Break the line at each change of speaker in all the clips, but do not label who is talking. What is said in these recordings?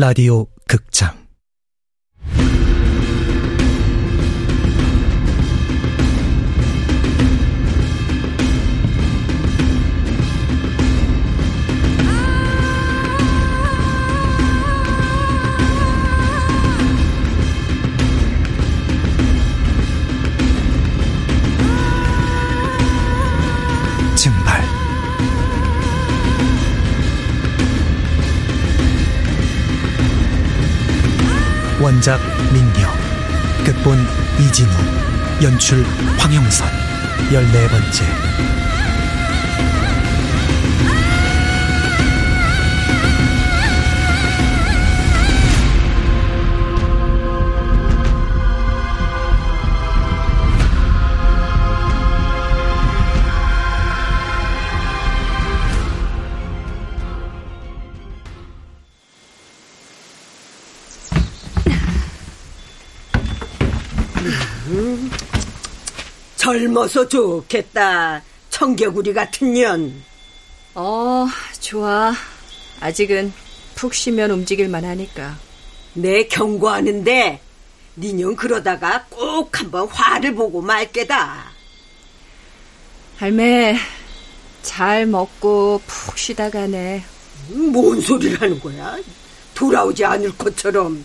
라디오 극장 원작 민경 극본 이진우 연출 황영선. 열네 번째
젊어서 좋겠다. 청개구리 같은 년.
어, 좋아. 아직은 푹 쉬면 움직일만 하니까.
내 경고하는데 니년 그러다가 꼭 한번 화를 보고 말게다.
할매, 잘 먹고 푹 쉬다 가네.
뭔 소리를 하는 거야? 돌아오지 않을 것처럼.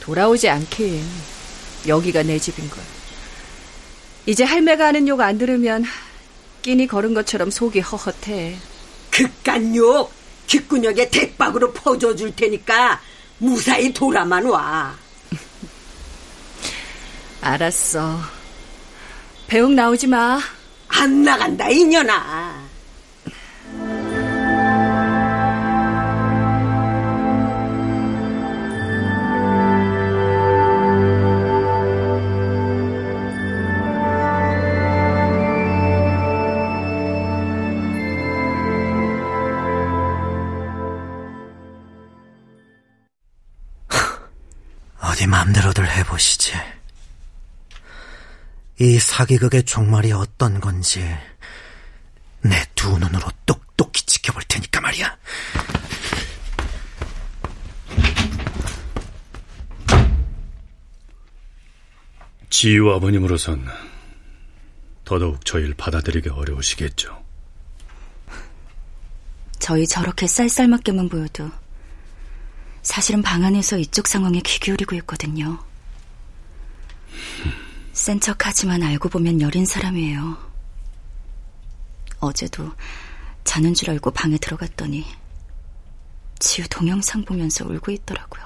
돌아오지 않긴. 여기가 내 집인 걸. 이제 할매가 하는 욕 안 들으면 끼니 걸은 것처럼 속이 허헛해.
그깟 욕 귓구녕에 대박으로 퍼줘줄 테니까 무사히 돌아만 와.
알았어. 배웅 나오지 마.
안 나간다 이년아.
맘대로들 해보시지 이 사기극의 종말이 어떤 건지 내 두 눈으로 똑똑히 지켜볼 테니까 말이야
지유 아버님으로선 더더욱 저희를 받아들이기 어려우시겠죠.
저희 저렇게 쌀쌀맞게만 보여도 사실은 방 안에서 이쪽 상황에 귀 기울이고 있거든요. 센 척하지만 알고 보면 여린 사람이에요. 어제도 자는 줄 알고 방에 들어갔더니 지우 동영상 보면서 울고 있더라고요.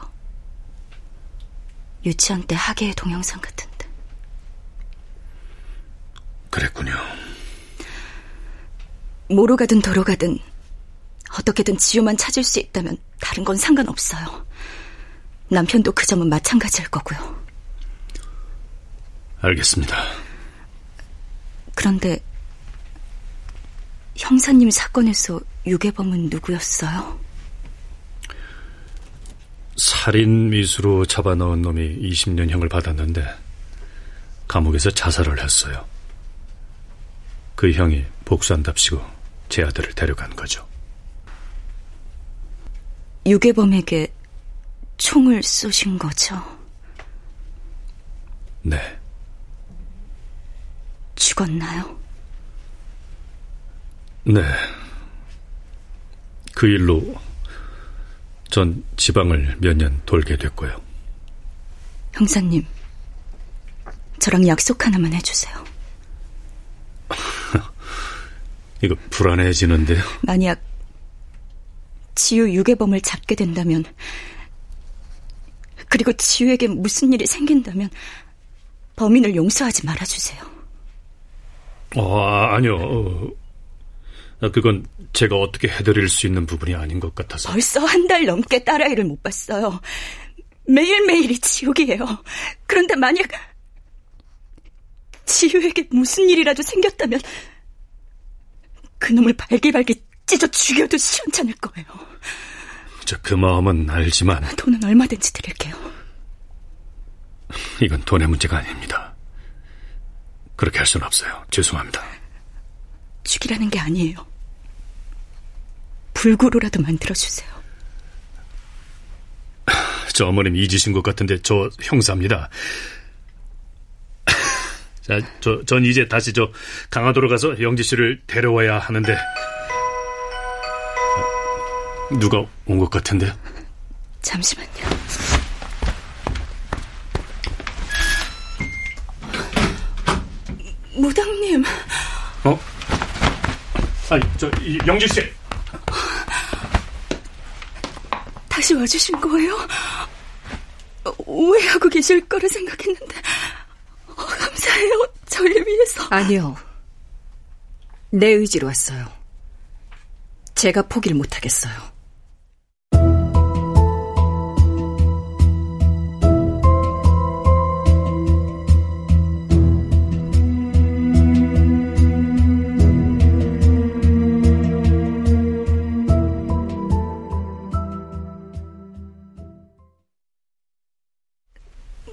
유치원 때 하계의 동영상 같은데.
그랬군요.
뭐로 가든 도로 가든 어떻게든 지우만 찾을 수 있다면 다른 건 상관없어요. 남편도 그 점은 마찬가지일 거고요.
알겠습니다.
그런데 형사님 사건에서 유괴범은 누구였어요?
살인 미수로 잡아넣은 놈이 20년형을 받았는데 감옥에서 자살을 했어요. 그 형이 복수한답시고 제 아들을 데려간 거죠.
유괴범에게 총을 쏘신 거죠?
네.
죽었나요?
네. 그 일로 전 지방을 몇 년 돌게 됐고요.
형사님, 저랑 약속 하나만 해주세요.
이거 불안해지는데요.
만약 지우 유괴범을 잡게 된다면, 그리고 지우에게 무슨 일이 생긴다면, 범인을 용서하지 말아주세요.
어, 아니요. 어, 그건 제가 어떻게 해드릴 수 있는 부분이 아닌 것 같아서.
벌써 한 달 넘게 딸아이를 못 봤어요. 매일매일이 지옥이에요. 그런데 만약 지우에게 무슨 일이라도 생겼다면 그놈을 발기발기 찢어 죽여도 시원찮을 거예요.
저그 마음은 알지만
돈은 얼마든지 드릴게요.
이건 돈의 문제가 아닙니다. 그렇게 할 수는 없어요. 죄송합니다.
죽이라는 게 아니에요. 불구로라도 만들어주세요.
저 어머님 잊으신 것 같은데 저 형사입니다. 자, 저, 전 이제 다시 저 강화도로 가서 영지 씨를 데려와야 하는데 누가 온 것 같은데요?
잠시만요. 무당님.
어? 아니, 저 영지 씨.
다시 와주신 거예요? 오해하고 계실 거라 생각했는데 어, 감사해요. 저를 위해서.
아니요. 내 의지로 왔어요. 제가 포기를 못하겠어요.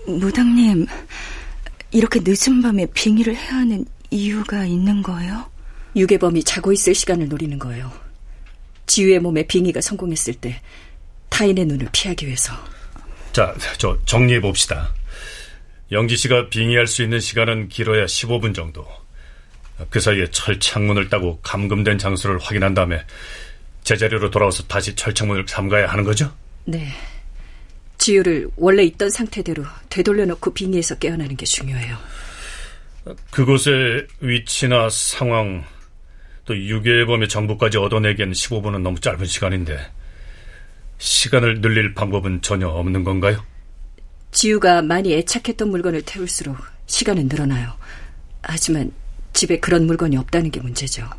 무당님, 이렇게 늦은 밤에 빙의를 해야 하는 이유가 있는 거예요?
유괴범이 자고 있을 시간을 노리는 거예요. 지유의 몸에 빙의가 성공했을 때 타인의 눈을 피하기 위해서.
자, 저 정리해 봅시다. 영지 씨가 빙의할 수 있는 시간은 길어야 15분 정도. 그 사이에 철창문을 따고 감금된 장소를 확인한 다음에 제자리로 돌아와서 다시 철창문을 삼가야 하는 거죠?
네. 지유를 원래 있던 상태대로 되돌려놓고 빙의에서 깨어나는 게 중요해요.
그곳의 위치나 상황, 또 유괴범의 정보까지 얻어내기엔 15분은 너무 짧은 시간인데 시간을 늘릴 방법은 전혀 없는 건가요?
지유가 많이 애착했던 물건을 태울수록 시간은 늘어나요. 하지만 집에 그런 물건이 없다는 게 문제죠.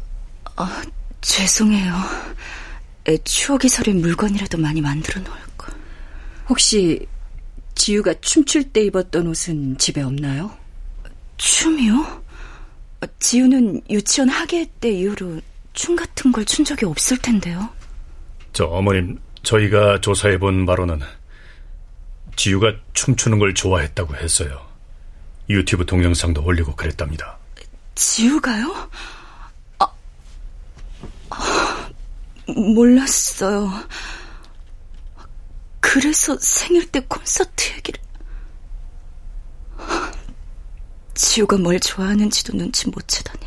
아, 죄송해요. 애 추억이 서린 물건이라도 많이 만들어 놓을 걸.
혹시 지유가 춤출 때 입었던 옷은 집에 없나요?
춤이요? 지우는 유치원 학예 때 이후로 춤 같은 걸 춘 적이 없을 텐데요.
저 어머님, 저희가 조사해 본 바로는 지유가 춤추는 걸 좋아했다고 했어요. 유튜브 동영상도 올리고 그랬답니다.
지우가요? 아, 아, 몰랐어요. 그래서 생일 때 콘서트 얘기를. 지우가 뭘 좋아하는지도 눈치 못 채다니.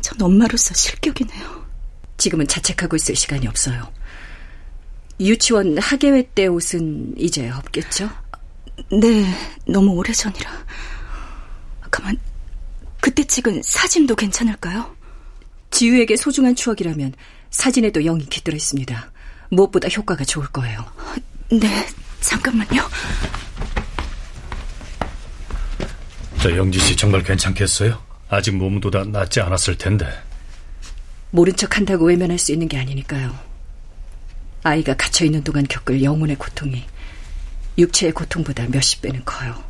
전 엄마로서 실격이네요.
지금은 자책하고 있을 시간이 없어요. 유치원 학예회 때 옷은 이제 없겠죠?
네, 너무 오래전이라. 가만, 그때 찍은 사진도 괜찮을까요?
지우에게 소중한 추억이라면 사진에도 영이 깃들어 있습니다. 무엇보다 효과가 좋을 거예요.
네, 잠깐만요.
저 영지 씨 정말 괜찮겠어요? 아직 몸도 다 낫지 않았을 텐데.
모른 척 한다고 외면할 수 있는 게 아니니까요. 아이가 갇혀있는 동안 겪을 영혼의 고통이 육체의 고통보다 몇십 배는 커요.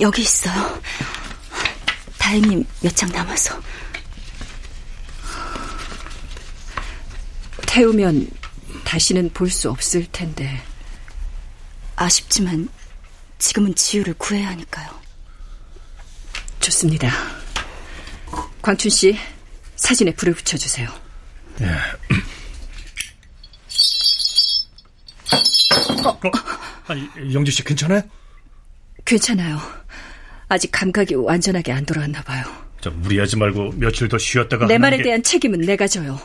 여기 있어요. 다행히 몇장 남아서.
태우면 다시는 볼 수 없을 텐데.
아쉽지만 지금은 지유를 구해야 하니까요.
좋습니다. 광춘 씨, 사진에 불을 붙여주세요.
예. 어, 아니, 영지 씨 괜찮아요?
괜찮아요. 아직 감각이 완전하게 안 돌아왔나 봐요.
저 무리하지 말고 며칠 더 쉬었다가
내 말에
게...
대한 책임은 내가 져요.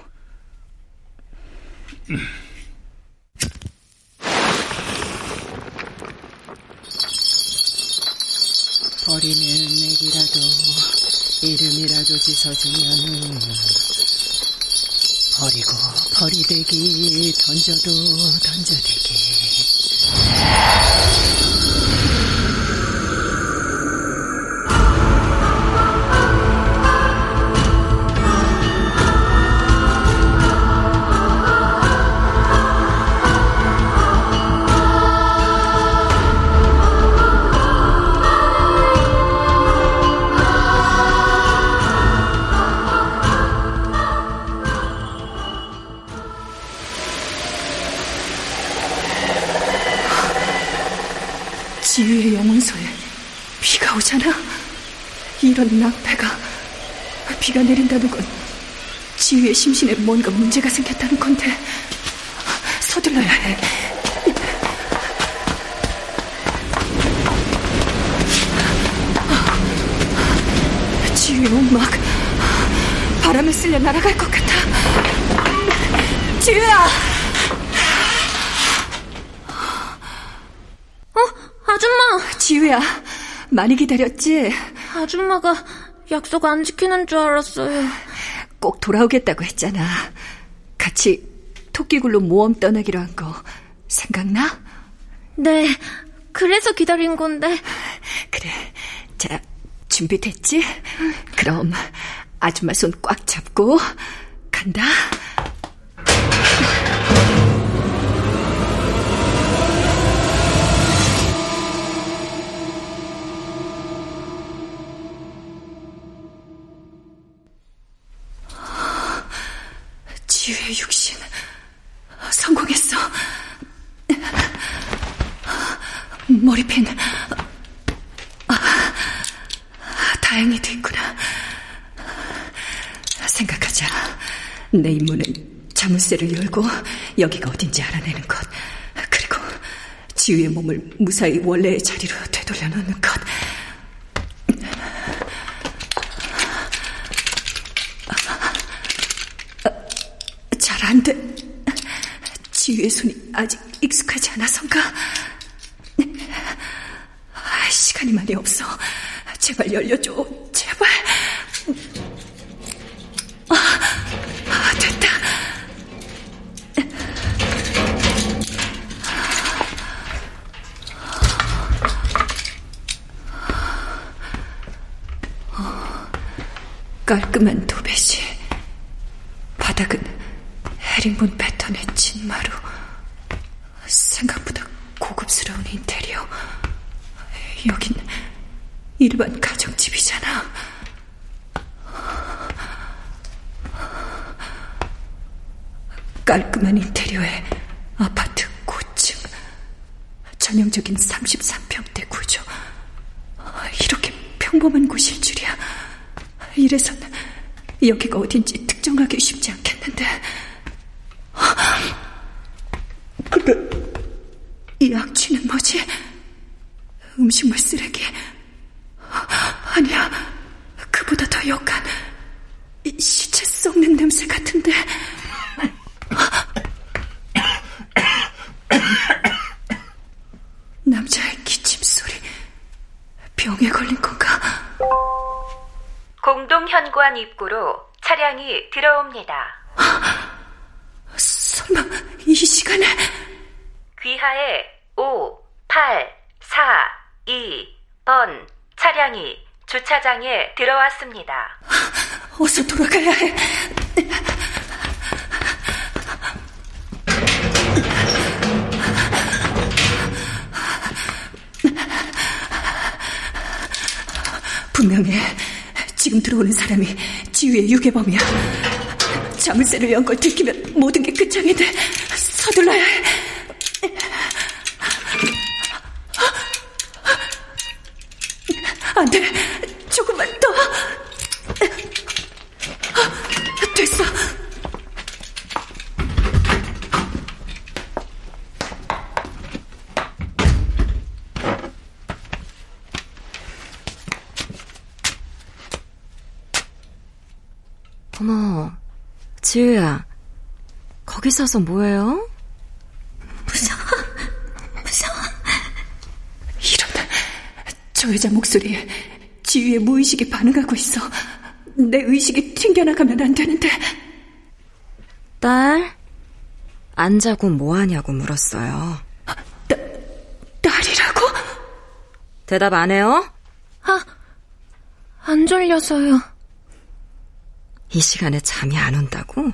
버리는 액이라도 이름이라도 짖어주면은 버리고 버리대기 던져도 던져대기
지유의 영혼소에 비가 오잖아. 이런 낭패가 비가 내린다는 건 지휘의 심신에 뭔가 문제가 생겼다는 건데 서둘러야 해. 지휘의 움막 바람에 쓸려 날아갈 것 같아. 지휘야!
어, 아줌마!
지휘야, 많이 기다렸지?
아줌마가 약속 안 지키는 줄 알았어요.
꼭 돌아오겠다고 했잖아. 같이 토끼굴로 모험 떠나기로 한 거 생각나?
네, 그래서 기다린 건데.
그래. 자, 준비됐지? 그럼 아줌마 손 꽉 잡고 간다. 머리핀 다행히 됐구나. 생각하자. 내 임무는 자물쇠를 열고 여기가 어딘지 알아내는 것. 그리고 지휘의 몸을 무사히 원래의 자리로 되돌려 놓는 것. 잘 안 돼. 지휘의 손이 아직 익숙하지 않아서인가? 시간이 없어. 제발 열려줘. 제발. 아, 됐다. 깔끔한 도배시. 바닥은 헤링본 패턴의 진마루. 생각보다 고급스러운 인테리어. 여긴 일반 가정집이잖아. 깔끔한 인테리어에 아파트 고층. 전형적인 33평대 구조. 이렇게 평범한 곳일 줄이야. 이래선 여기가 어딘지 특정하기 쉽지 않겠는데. 근데 이 악취는 뭐지? 음식물 쓰레기. 아니야. 그보다 더 역한 시체 썩는 냄새 같은데. 남자의 기침 소리. 병에 걸린 건가?
공동 현관 입구로 차량이 들어옵니다.
설마 이 시간에
귀하의 5, 8, 4, 2번 차량이 주차장에 들어왔습니다.
어서 돌아가야 해. 분명해. 지금 들어오는 사람이 지휘의 유괴범이야. 자물쇠를 연걸 들키면 모든 게 끝장인데 서둘러야 해. 안 돼. 조금만 더. 됐어.
어머, 지우야. 거기 서서 뭐해요?
무서워. 무서워.
이런, 저 여자 목소리에 지휘의 무의식이 반응하고 있어. 내 의식이 튕겨나가면 안 되는데.
딸, 안 자고 뭐 하냐고 물었어요.
따, 딸이라고?
대답 안 해요?
아, 안 졸려서요.
이 시간에 잠이 안 온다고?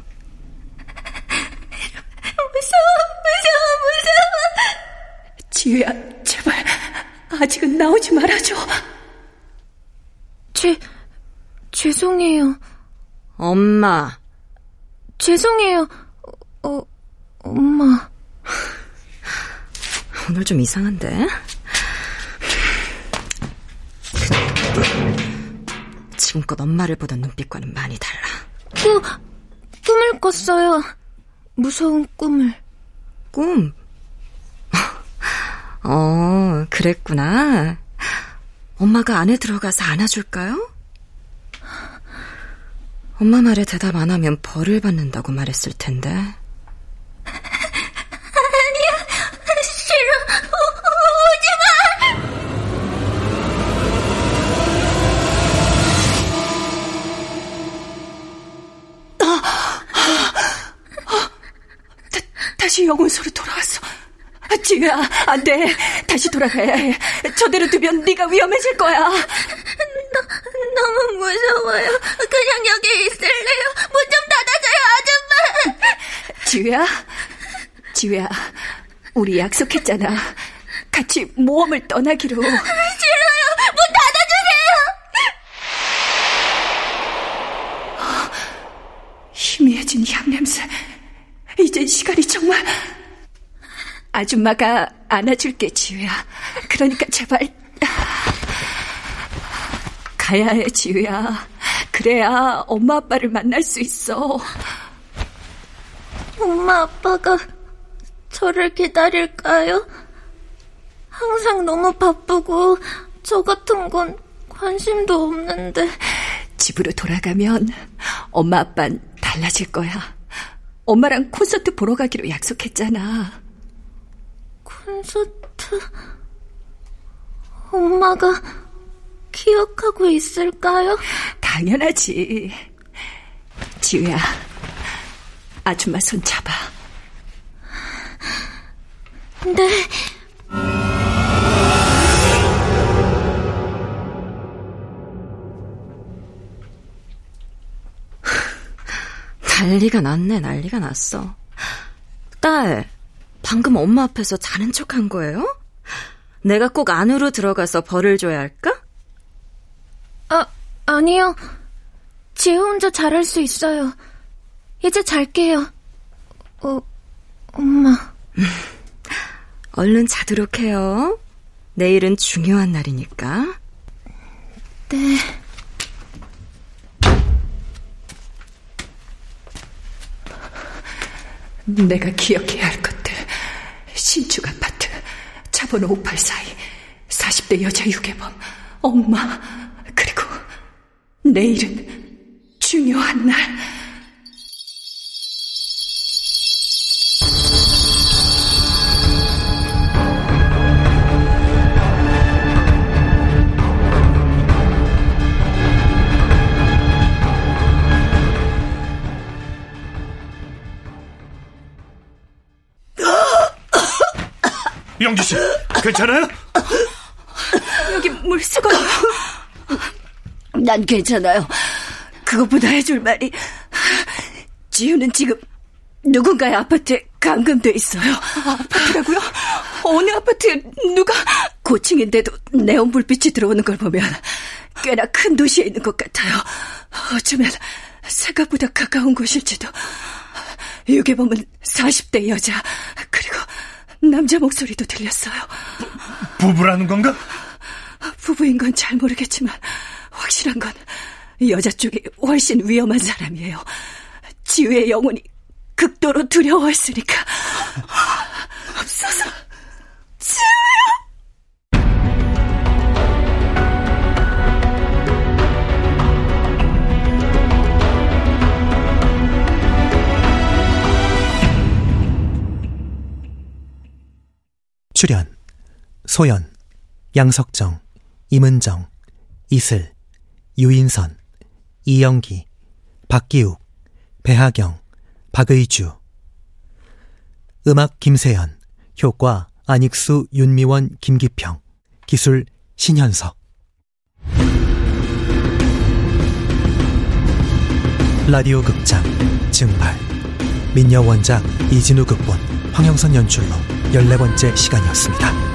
무서워, 무서워, 무서워.
지휘야, 제발, 아직은 나오지 말아줘.
죄, 죄송해요.
엄마.
죄송해요. 어, 엄마.
오늘 좀 이상한데? 지금껏 엄마를 보던 눈빛과는 많이 달라.
그, 꿨어요. 무서운 꿈을.
꿈? 어, 그랬구나. 엄마가 안에 들어가서 안아줄까요? 엄마 말에 대답 안 하면 벌을 받는다고 말했을 텐데.
다시 영혼소로 돌아왔어. 지우야, 안 돼. 다시 돌아가야 해. 저대로 두면 네가 위험해질 거야. 너,
너무 무서워요. 그냥 여기 있을래요. 문 좀 닫아줘요, 아줌마.
지우야, 지우야, 우리 약속했잖아. 같이 모험을 떠나기로.
싫어요. 문 닫아주세요.
희미해진 향냄새. 이제 시간이 정말... 아줌마가 안아줄게, 지우야. 그러니까 제발. 가야 해, 지우야. 그래야 엄마 아빠를 만날 수 있어.
엄마 아빠가 저를 기다릴까요? 항상 너무 바쁘고 저 같은 건 관심도 없는데.
집으로 돌아가면 엄마 아빠는 달라질 거야. 엄마랑 콘서트 보러 가기로 약속했잖아.
콘서트... 엄마가 기억하고 있을까요?
당연하지. 지우야, 아줌마 손 잡아.
네.
난리가 났네, 난리가 났어. 딸, 방금 엄마 앞에서 자는 척 한 거예요? 내가 꼭 안으로 들어가서 벌을 줘야 할까?
아, 아니요. 지우 혼자 잘할 수 있어요. 이제 잘게요. 어, 엄마.
얼른 자도록 해요. 내일은 중요한 날이니까.
네.
내가 기억해야 할 것들. 신축 아파트, 차번호 582, 40대 여자 유괴범, 엄마, 그리고 내일은 중요한 날.
영지 씨, 괜찮아요?
여기 물수건이요. 난 괜찮아요. 그것보다 해줄 말이 지우는 지금 누군가의 아파트에 감금돼 있어요. 아파트라고요? 어느 아파트에 누가? 고층인데도 네온 불빛이 들어오는 걸 보면 꽤나 큰 도시에 있는 것 같아요. 어쩌면 생각보다 가까운 곳일지도. 유괴범은 40대 여자 남자 목소리도 들렸어요.
부, 부라는 건가?
부부인 건 잘 모르겠지만 확실한 건 여자 쪽이 훨씬 위험한 사람이에요. 지우의 영혼이 극도로 두려워했으니까.
출연 소연, 양석정, 임은정, 이슬, 유인선, 이영기, 박기욱, 배하경, 박의주. 음악 김세연, 효과 안익수, 윤미원, 김기평, 기술 신현석. 라디오 극장 증발. 민여 원작 이진우 극본 황영선 연출로 14번째 시간이었습니다.